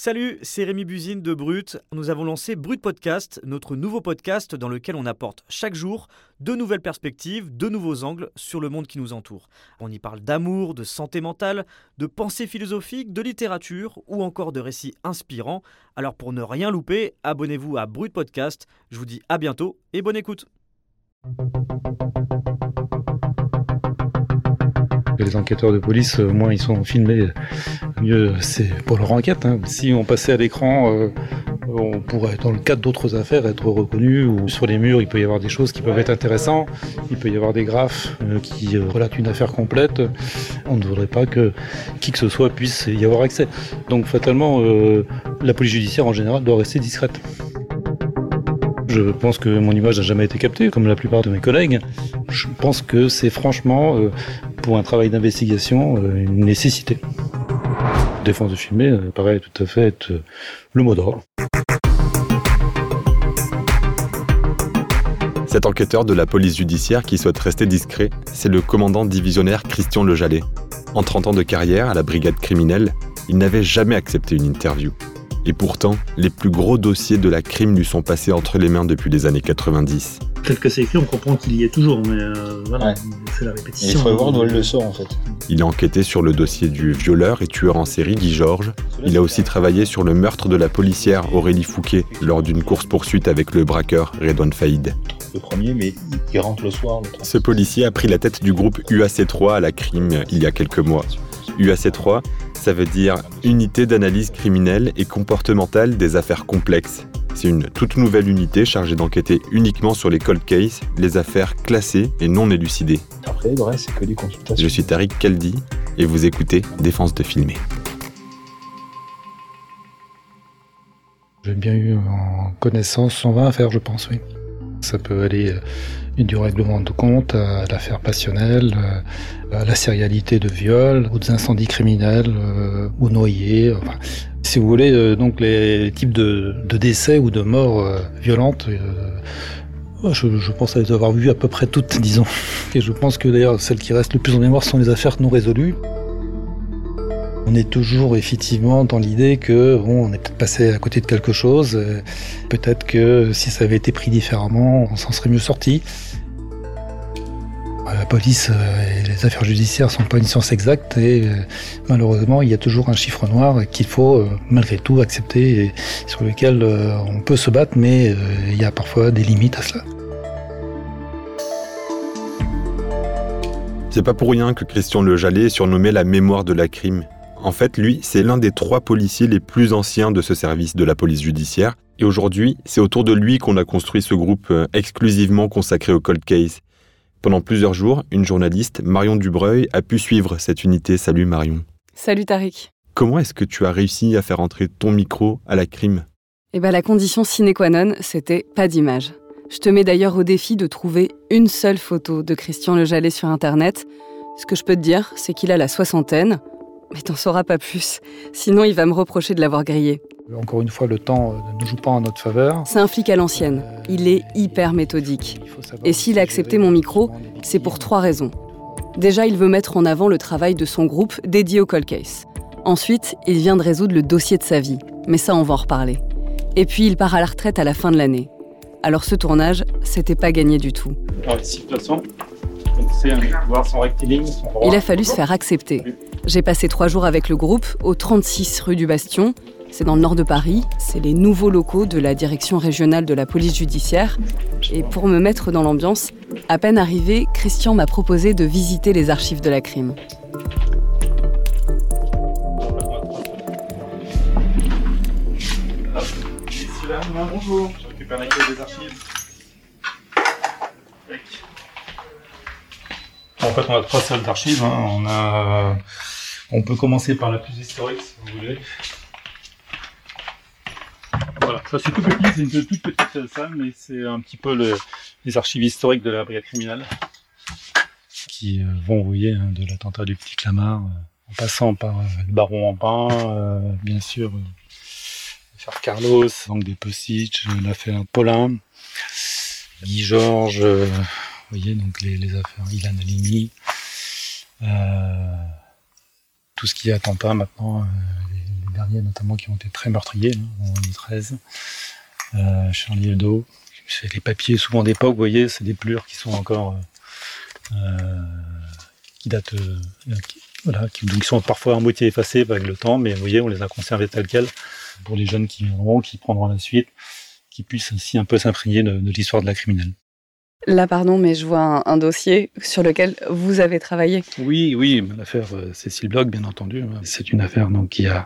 Salut, c'est Rémi Buzine de Brut. Nous avons lancé Brut Podcast, notre nouveau podcast dans lequel on apporte chaque jour de nouvelles perspectives, de nouveaux angles sur le monde qui nous entoure. On y parle d'amour, de santé mentale, de pensée philosophique, de littérature ou encore de récits inspirants. Alors pour ne rien louper, abonnez-vous à Brut Podcast. Je vous dis à bientôt et bonne écoute. Les enquêteurs de police, au moins ils sont filmés, mieux c'est pour leur enquête. hein. Si on passait à l'écran, euh, on pourrait, dans le cadre d'autres affaires, être reconnu. Ou sur les murs, il peut y avoir des choses qui peuvent être intéressantes. Il peut y avoir des graphes euh, qui euh, relatent une affaire complète. On ne voudrait pas que qui que ce soit puisse y avoir accès. Donc fatalement, euh, la police judiciaire en général doit rester discrète. Je pense que mon image n'a jamais été captée, comme la plupart de mes collègues. Je pense que c'est franchement, euh, pour un travail d'investigation, euh, une nécessité. Défense de filmer euh, paraît tout à fait euh, le mot d'ordre. Cet enquêteur de la police judiciaire qui souhaite rester discret, c'est le commandant divisionnaire Christian Lejallet. En 30 ans de carrière à la brigade criminelle, il n'avait jamais accepté une interview. Et pourtant, les plus gros dossiers de la crime lui sont passés entre les mains depuis les années 90. Tel que c'est écrit, on comprend qu'il y est toujours, mais euh, voilà, Ouais. c'est la Et répétition. il faudrait voir d'où elle le sort en fait. Il a enquêté sur le dossier du violeur et tueur en série Guy Georges. Il a aussi travaillé sur le meurtre de la policière Aurélie Fouquet lors d'une course-poursuite avec le braqueur Redouane Faïd. Le premier, mais il rentre le soir. Le Ce policier a pris la tête du groupe UAC3 à la crime il y a quelques mois. UAC3, ça veut dire Unité d'analyse criminelle et comportementale des affaires complexes. C'est une toute nouvelle unité chargée d'enquêter uniquement sur les cold cases, les affaires classées et non élucidées. Après, le reste, c'est que des consultations. Je suis Tariq Kaldi et vous écoutez Défense de filmer. J'ai bien eu en connaissance 120 affaires, je pense, oui. Ça peut aller euh, du règlement de compte à l'affaire passionnelle, euh, à la sérialité de viol, aux incendies criminels, euh, aux noyés. Enfin, si vous voulez, donc les types de, décès ou de morts violentes. je, je pense les avoir vues à peu près toutes, disons. Et je pense que d'ailleurs, celles qui restent le plus en mémoire sont les affaires non résolues. On est toujours effectivement dans l'idée que on est peut-être passé à côté de quelque chose. euh, Peut-être que si ça avait été pris différemment, on s'en serait mieux sorti. Euh, La police euh, et les affaires judiciaires sont pas une science exacte et malheureusement il y a toujours un chiffre noir qu'il faut malgré tout accepter et sur lequel on peut se battre mais il y a parfois des limites à cela. C'est pas pour rien que Christian Le Jallet est surnommé la mémoire de la crime. En fait, lui, c'est l'un des trois policiers les plus anciens de ce service de la police judiciaire. Et aujourd'hui, c'est autour de lui qu'on a construit ce groupe euh, exclusivement consacré au cold case. Pendant plusieurs jours, une journaliste, Marion Dubreuil, a pu suivre cette unité. Salut Marion. Salut Tariq. Comment est-ce que tu as réussi à faire entrer ton micro à la crime? Eh ben la condition sine qua non, c'était pas d'image. Je te mets d'ailleurs au défi de trouver une seule photo de Christian Le Jallet sur Internet. Ce que je peux te dire, c'est qu'il a la soixantaine, mais t'en sauras pas plus. Sinon, il va me reprocher de l'avoir grillé. Encore une fois, le temps euh, ne joue pas en notre faveur. C'est un flic à l'ancienne. Il est hyper méthodique. Et s'il a accepté mon micro, c'est pour trois raisons. Déjà, il veut mettre en avant le travail de son groupe dédié au cold case. Ensuite, il vient de résoudre le dossier de sa vie. Mais ça, on va en reparler. Et puis, il part à la retraite à la fin de l'année. Alors ce tournage, c'était pas gagné du tout. Alors ici, de toute façon, donc c'est un voir son rectiligne, son droit. Il a fallu se faire accepter. J'ai passé trois jours avec le groupe au 36 rue du Bastion. C'est dans le nord de Paris. C'est les nouveaux locaux de la direction régionale de la police judiciaire. Et pour me mettre dans l'ambiance, à peine arrivé, Christian m'a proposé de visiter les archives de la crime. Bonjour, je récupère l'accueil des archives. En fait, on a trois salles d'archives. hein. On a, on peut commencer par la plus historique, si vous voulez. Voilà, ça c'est tout petit, c'est une toute petite salle, mais c'est un petit peu le- les archives historiques de la brigade criminelle qui euh, vont, vous voyez, hein, de l'attentat du petit Clamart, euh, en passant par euh, le baron en pain, bien sûr, l'affaire Carlos, donc des euh, l'affaire Paulin, Guy Georges, vous voyez, donc les, affaires Ilan Halimi, euh, tout ce qui est attentat maintenant, euh, les derniers notamment qui ont été très meurtriers, hein, en 2013. Euh, Charlie Hebdo, c'est les papiers souvent d'époque, vous voyez, c'est des plures qui sont encore euh, qui datent, qui, voilà, qui, donc, sont parfois à moitié effacés avec le temps, mais vous voyez, on les a conservés tels quels pour les jeunes qui viendront, qui prendront la suite, qui puissent aussi un peu s'imprégner de, de l'histoire de la criminelle. Là, pardon, mais je vois un, dossier sur lequel vous avez travaillé. Oui, oui, l'affaire euh, Cécile Bloch, bien entendu. Hein. C'est une affaire donc, qui, a,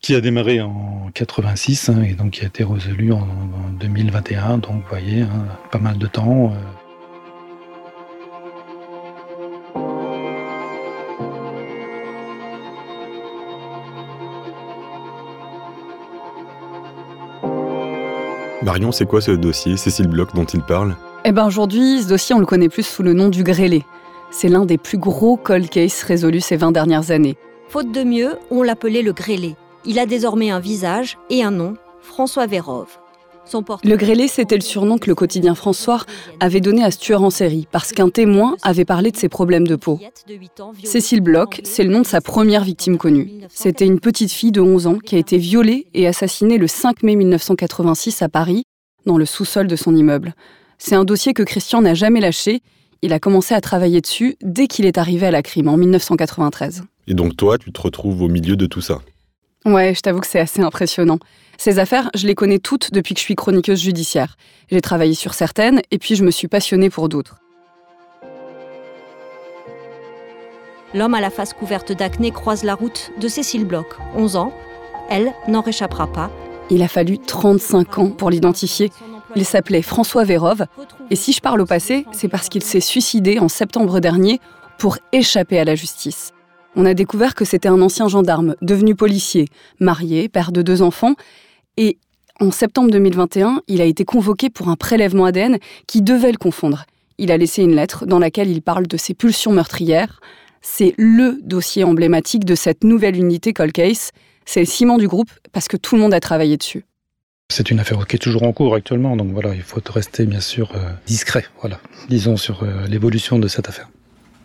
qui a démarré en 86 hein, et donc qui a été résolue en, 2021. Donc, vous voyez, hein, pas mal de temps. Euh. Marion, c'est quoi ce dossier, Cécile Bloch, dont il parle? Eh ben aujourd'hui, ce dossier, on le connaît plus sous le nom du grêlé. C'est l'un des plus gros cold cases résolus ces 20 dernières années. Faute de mieux, on l'appelait le grêlé. Il a désormais un visage et un nom, François Vérove. Le grêlé, c'était le surnom que le quotidien François avait donné à ce tueur en série, parce qu'un témoin avait parlé de ses problèmes de peau. Cécile Bloch, c'est le nom de sa première victime connue. C'était une petite fille de 11 ans qui a été violée et assassinée le 5 mai 1986 à Paris, dans le sous-sol de son immeuble. C'est un dossier que Christian n'a jamais lâché. Il a commencé à travailler dessus dès qu'il est arrivé à la crime en 1993. Et donc toi, tu te retrouves au milieu de tout ça? Ouais, je t'avoue que c'est assez impressionnant. Ces affaires, je les connais toutes depuis que je suis chroniqueuse judiciaire. J'ai travaillé sur certaines et puis je me suis passionnée pour d'autres. L'homme à la face couverte d'acné croise la route de Cécile Bloch, 11 ans. Elle n'en réchappera pas. Il a fallu 35 ans pour l'identifier. Il s'appelait François Vérove. Et si je parle au passé, c'est parce qu'il s'est suicidé en septembre dernier pour échapper à la justice. On a découvert que c'était un ancien gendarme, devenu policier, marié, père de deux enfants, et en septembre 2021, il a été convoqué pour un prélèvement ADN qui devait le confondre. Il a laissé une lettre dans laquelle il parle de ses pulsions meurtrières. C'est LE dossier emblématique de cette nouvelle unité Cold Case. C'est le ciment du groupe parce que tout le monde a travaillé dessus. C'est une affaire qui est toujours en cours actuellement, donc voilà, il faut rester bien sûr euh, discret, voilà, disons sur euh, l'évolution de cette affaire.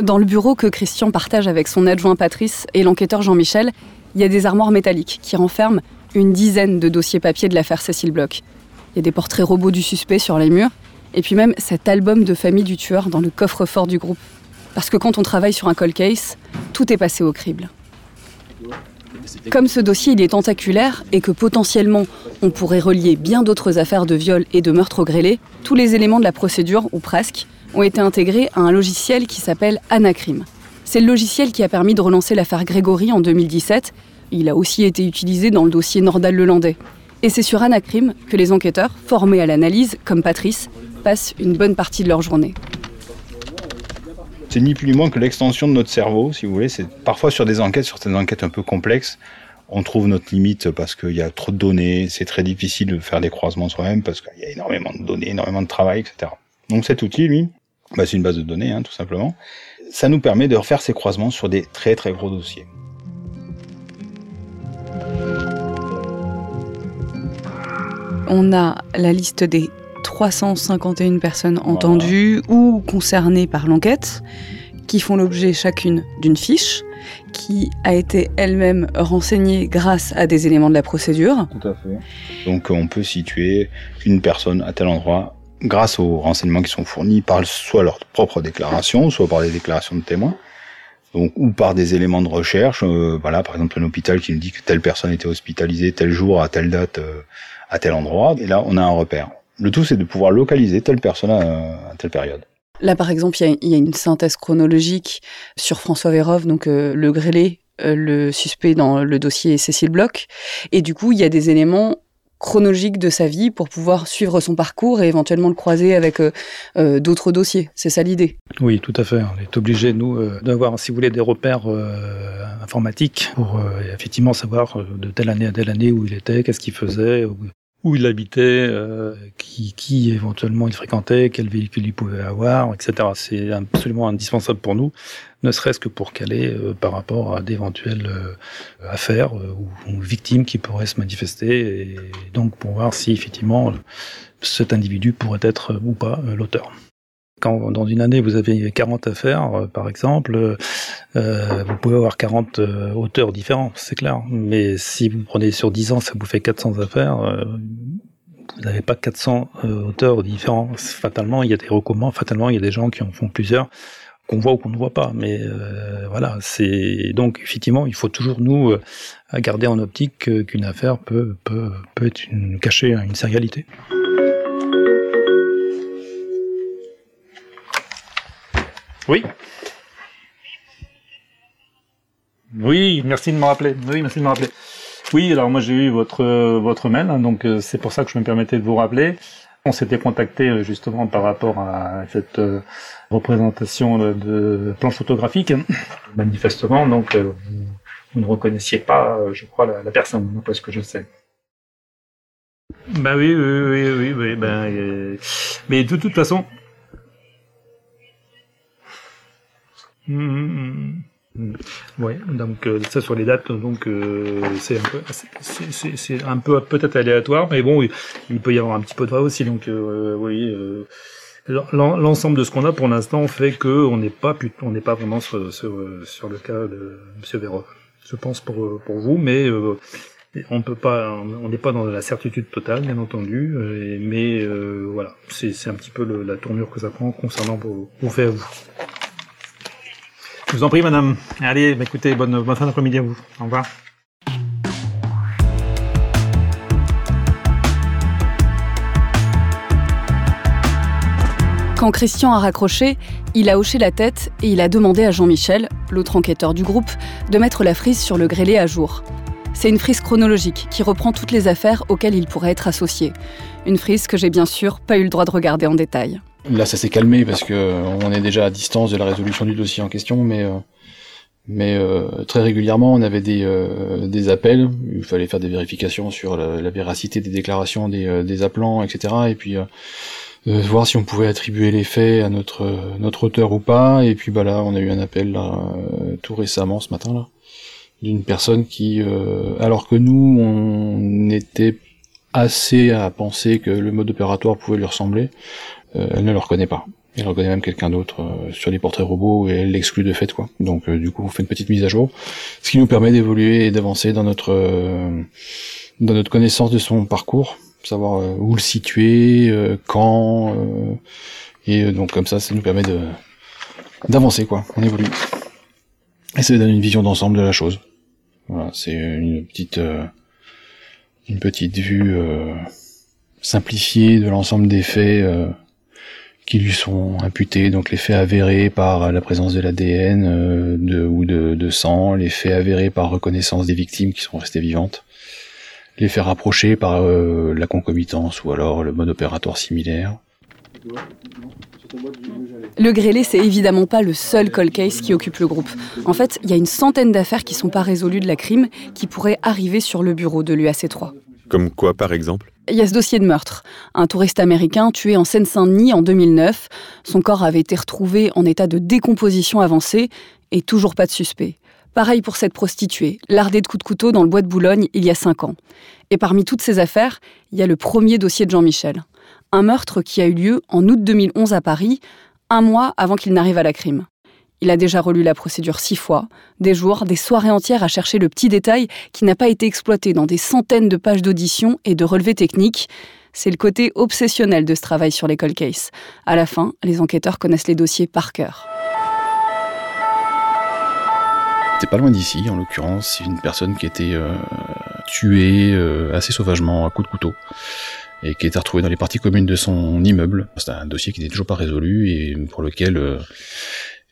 Dans le bureau que Christian partage avec son adjoint Patrice et l'enquêteur Jean-Michel, il y a des armoires métalliques qui renferment une dizaine de dossiers papier de l'affaire Cécile Bloch. Il y a des portraits robots du suspect sur les murs, et puis même cet album de famille du tueur dans le coffre-fort du groupe. Parce que quand on travaille sur un cold case, tout est passé au crible. Comme ce dossier il est tentaculaire et que potentiellement on pourrait relier bien d'autres affaires de viol et de meurtre au grêlé, tous les éléments de la procédure, ou presque, ont été intégrés à un logiciel qui s'appelle Anacrim. C'est le logiciel qui a permis de relancer l'affaire Grégory en 2017 il a aussi été utilisé dans le dossier Nordal-Lelandais. Et c'est sur Anacrim que les enquêteurs, formés à l'analyse, comme Patrice, passent une bonne partie de leur journée. C'est ni plus ni moins que l'extension de notre cerveau, si vous voulez. C'est parfois sur des enquêtes, sur des enquêtes un peu complexes, on trouve notre limite parce qu'il y a trop de données, c'est très difficile de faire des croisements soi-même parce qu'il y a énormément de données, énormément de travail, etc. Donc cet outil, lui, bah, c'est une base de données, hein, tout simplement. Ça nous permet de refaire ces croisements sur des très très gros dossiers. On a la liste des 351 personnes entendues ou concernées par l'enquête, qui font l'objet chacune d'une fiche, qui a été elle-même renseignée grâce à des éléments de la procédure. Tout à fait. Donc on peut situer une personne à tel endroit grâce aux renseignements qui sont fournis par soit leur propre déclaration, soit par des déclarations de témoins. Donc, ou par des éléments de recherche, euh, voilà, par exemple un hôpital qui nous dit que telle personne était hospitalisée tel jour à telle date euh, à tel endroit, et là on a un repère. Le tout c'est de pouvoir localiser telle personne à, telle période. Là par exemple il y, a une synthèse chronologique sur François Vérov, donc euh, le grêlé, le suspect dans le dossier Cécile Bloch, et du coup il y a des éléments chronologique de sa vie pour pouvoir suivre son parcours et éventuellement le croiser avec euh, euh, d'autres dossiers. C'est ça l'idée. Oui, tout à fait. On est obligé, nous, euh, d'avoir, si vous voulez, des repères informatiques pour effectivement savoir de telle année à telle année où il était, qu'est-ce qu'il faisait, où il habitait, qui, qui, éventuellement il fréquentait, quel véhicule il pouvait avoir, etc. C'est absolument indispensable pour nous ne serait-ce que pour caler euh, par rapport à d'éventuelles euh, affaires euh, ou, victimes qui pourraient se manifester, et donc pour voir si effectivement cet individu pourrait être ou pas l'auteur. Quand dans une année vous avez 40 affaires, par exemple, Euh, vous pouvez avoir 40 euh, auteurs différents, c'est clair. Mais si vous prenez sur 10 ans, ça vous fait 400 affaires. Euh, vous n'avez pas 400 auteurs différents. Fatalement, il y a des recommandants. Fatalement, il y a des gens qui en font plusieurs qu'on voit ou qu'on ne voit pas. Mais voilà, c'est donc effectivement, il faut toujours nous garder en optique qu'une affaire peut peut peut être une, cachée à une sérialité. Oui. Oui, merci de me rappeler. Oui, merci de me rappeler. Oui, alors moi j'ai eu votre votre mail, hein, donc euh, c'est pour ça que je me permettais de vous rappeler. On s'était contacté euh, justement par rapport à cette euh, représentation de planche photographique. Manifestement, donc vous, ne reconnaissiez pas, je crois, la, personne, parce que je sais. Bah oui, oui, oui, oui, oui ben, mais de toute façon. Hum, hum, Ouais, donc euh, ça sur les dates, donc euh, c'est un peu, c'est un peu peut-être aléatoire, mais bon, il peut y avoir un petit peu de vrai aussi. Donc euh, oui, l'ensemble de ce qu'on a pour l'instant fait que on n'est pas, on n'est pas vraiment sur, sur, le cas de Monsieur Véro. Je pense pour pour vous, mais on peut pas, on n'est pas dans la certitude totale, bien entendu, mais voilà, c'est un petit peu la tournure que ça prend concernant vos, vos faits à vous. Je vous en prie, madame. Allez, bah, écoutez, bonne, bonne fin d'après-midi à vous. Au revoir. Quand Christian a raccroché, il a hoché la tête et il a demandé à Jean-Michel, l'autre enquêteur du groupe, de mettre la frise sur le grêlé à jour. C'est une frise chronologique qui reprend toutes les affaires auxquelles il pourrait être associé. Une frise que j'ai bien sûr pas eu le droit de regarder en détail. Là, ça s'est calmé parce que euh, on est déjà à distance de la résolution du dossier en question, mais euh, mais euh, très régulièrement, on avait des des appels. Il fallait faire des vérifications sur la, véracité des déclarations des des appelants, etc. Et puis voir si on pouvait attribuer les faits à notre notre auteur ou pas. Et puis bah là, on a eu un appel là, tout récemment ce matin là d'une personne qui, alors que nous, on était assez à penser que le mode opératoire pouvait lui ressembler, euh, elle ne le reconnaît pas. Elle reconnaît même quelqu'un d'autre euh, sur les portraits robots et elle l'exclut de fait quoi. Donc euh, du coup on fait une petite mise à jour, ce qui nous permet d'évoluer et d'avancer dans notre dans notre connaissance de son parcours, savoir où le situer, quand et donc comme ça ça nous permet de d'avancer quoi. On évolue et ça donne une vision d'ensemble de la chose. Voilà, c'est une petite une petite vue simplifiée de l'ensemble des faits qui lui sont imputés, donc les faits avérés par la présence de l'ADN euh, ou de, de, sang, les faits avérés par reconnaissance des victimes qui sont restées vivantes, les faits rapprochés par euh, la concomitance ou alors le mode opératoire similaire. Le grêlé, c'est évidemment pas le seul cold case qui occupe le groupe. En fait, il y a une centaine d'affaires qui sont pas résolues de la crime qui pourraient arriver sur le bureau de l'UAC3. Comme quoi, par exemple il y a ce dossier de meurtre. Un touriste américain tué en Seine-Saint-Denis en 2009. Son corps avait été retrouvé en état de décomposition avancée et toujours pas de suspect. Pareil pour cette prostituée, lardée de coups de couteau dans le bois de Boulogne il y a cinq ans. Et parmi toutes ces affaires, il y a le premier dossier de Jean-Michel. Un meurtre qui a eu lieu en août 2011 à Paris, un mois avant qu'il n'arrive à la crime. Il a déjà relu la procédure six fois, des jours, des soirées entières à chercher le petit détail qui n'a pas été exploité dans des centaines de pages d'audition et de relevés techniques. C'est le côté obsessionnel de ce travail sur les cold cases. À la fin, les enquêteurs connaissent les dossiers par cœur. C'était pas loin d'ici, en l'occurrence, une personne qui était euh, tuée euh, assez sauvagement à coups de couteau et qui était retrouvée dans les parties communes de son immeuble. C'est un dossier qui n'est toujours pas résolu et pour lequel euh,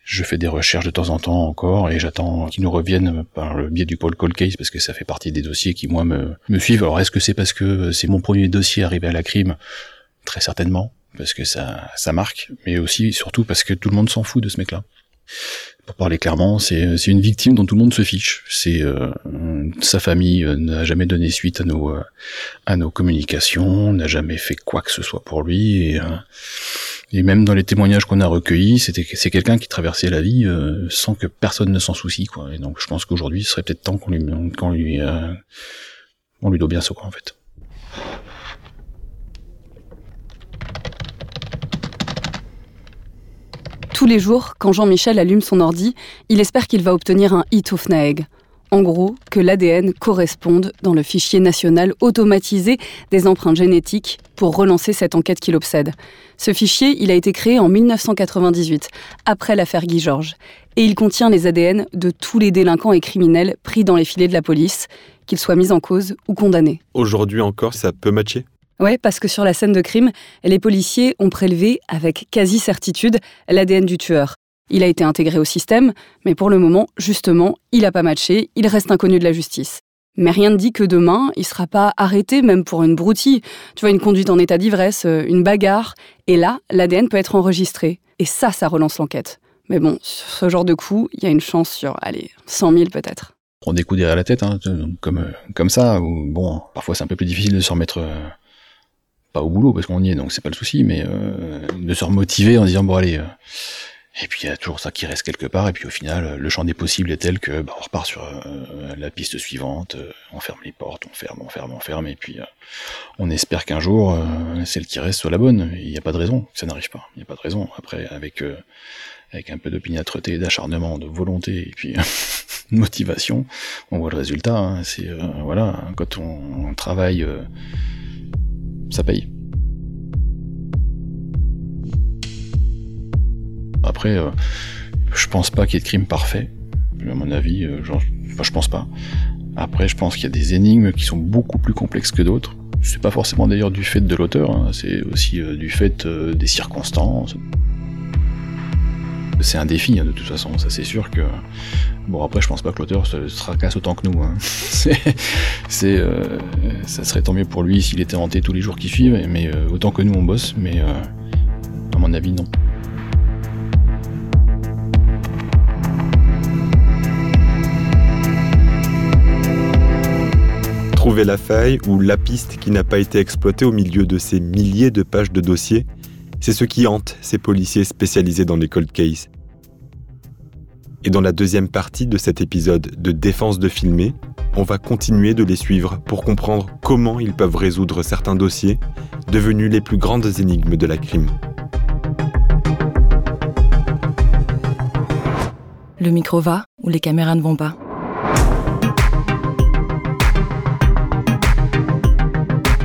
je fais des recherches de temps en temps encore et j'attends qu'ils nous reviennent par le biais du Paul Call Case parce que ça fait partie des dossiers qui moi me, me suivent. Alors est-ce que c'est parce que c'est mon premier dossier arrivé à la crime? Très certainement parce que ça ça marque, mais aussi surtout parce que tout le monde s'en fout de ce mec-là. Pour parler clairement, c'est c'est une victime dont tout le monde se fiche. C'est euh, sa famille euh, n'a jamais donné suite à nos euh, à nos communications, n'a jamais fait quoi que ce soit pour lui et et même dans les témoignages qu'on a recueillis, c'était c'est quelqu'un qui traversait la vie euh, sans que personne ne s'en soucie, quoi. Et donc je pense qu'aujourd'hui, ce serait peut-être temps qu'on lui, qu'on lui, euh, on lui doit bien ça, quoi, en fait. Tous les jours, quand Jean-Michel allume son ordi, il espère qu'il va obtenir un hit of FNAEG. En gros, que l'ADN corresponde dans le fichier national automatisé des empreintes génétiques pour relancer cette enquête qui l'obsède. Ce fichier, il a été créé en 1998, après l'affaire Guy Georges, et il contient les ADN de tous les délinquants et criminels pris dans les filets de la police, qu'ils soient mis en cause ou condamnés. Aujourd'hui encore, ça peut matcher? Ouais, parce que sur la scène de crime, les policiers ont prélevé avec quasi certitude l'ADN du tueur. Il a été intégré au système, mais pour le moment, justement, il n'a pas matché, il reste inconnu de la justice. Mais rien ne dit que demain, il sera pas arrêté, même pour une broutille. Tu vois, une conduite en état d'ivresse, euh, une bagarre. Et là, l'ADN peut être enregistré. Et ça, ça relance l'enquête. Mais bon, ce genre de coup, il y a une chance sur, allez, 100 000 peut-être. Prendre des coups derrière la tête, hein, comme, euh, comme ça, ou bon, parfois c'est un peu plus difficile de se remettre, euh, pas au boulot parce qu'on y est, donc c'est pas le souci, mais de se remotiver en disant, bon allez, et puis il y a toujours ça qui reste quelque part, et puis au final, le champ des possibles est tel que bah, on repart sur euh, la piste suivante, euh, on ferme les portes, on ferme, on ferme, on ferme, et puis euh, on espère qu'un jour, celle qui reste soit la bonne. Il n'y a pas de raison que ça n'arrive pas. Il n'y a pas de raison. Après, avec avec un peu d'opiniâtreté, d'acharnement, de volonté, et puis de motivation, on voit le résultat. Hein. C'est voilà, quand on travaille, ça paye. Après, euh, je pense pas qu'il y ait de crime parfait. À mon avis, euh, je pense pas. Après, je pense qu'il y a des énigmes qui sont beaucoup plus complexes que d'autres. C'est pas forcément d'ailleurs du fait de l'auteur, hein. c'est aussi euh, du fait des circonstances. C'est un défi hein, de toute façon, ça c'est sûr que. Bon après je pense pas que l'auteur se, tracasse autant que nous. Hein. c'est, ça serait tant mieux pour lui s'il était hanté tous les jours qui suivent, mais autant que nous on bosse, mais à mon avis non. Trouver la faille ou la piste qui n'a pas été exploitée au milieu de ces milliers de pages de dossiers, c'est ce qui hante ces policiers spécialisés dans les cold cases. Et dans la deuxième partie de cet épisode de Défense de filmer, on va continuer de les suivre pour comprendre comment ils peuvent résoudre certains dossiers devenus les plus grandes énigmes de la crime. Le micro va ou les caméras ne vont pas?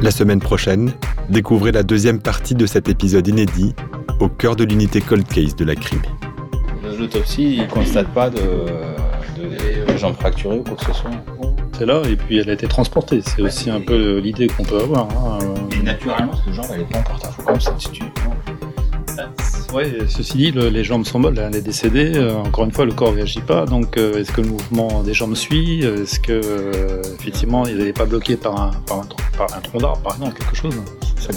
La semaine prochaine, découvrez la deuxième partie de cet épisode inédit au cœur de l'unité Cold Case de la crime. L'autopsie, il ne constate pas de, jambes fracturées ou quoi que ce soit. C'est là, et puis elle a été transportée. C'est aussi un peu l'idée qu'on peut avoir. Hein. Et naturellement, cette jambe, elle est pas en porte-à-faux comme ça. Si tu... Oui, ceci dit, les jambes sont molles, elle est décédée. Euh, encore une fois, le corps ne réagit pas. Donc, euh, est-ce que le mouvement des jambes suit? Est-ce que, euh, effectivement, il n'est pas bloqué par un, tronc d'arbre, par exemple, quelque chose? Ça.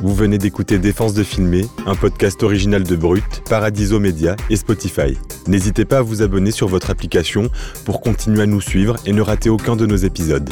Vous venez d'écouter Défense de filmer, un podcast original de Brut, Paradiso Media et Spotify. N'hésitez pas à vous abonner sur votre application pour continuer à nous suivre et ne rater aucun de nos épisodes.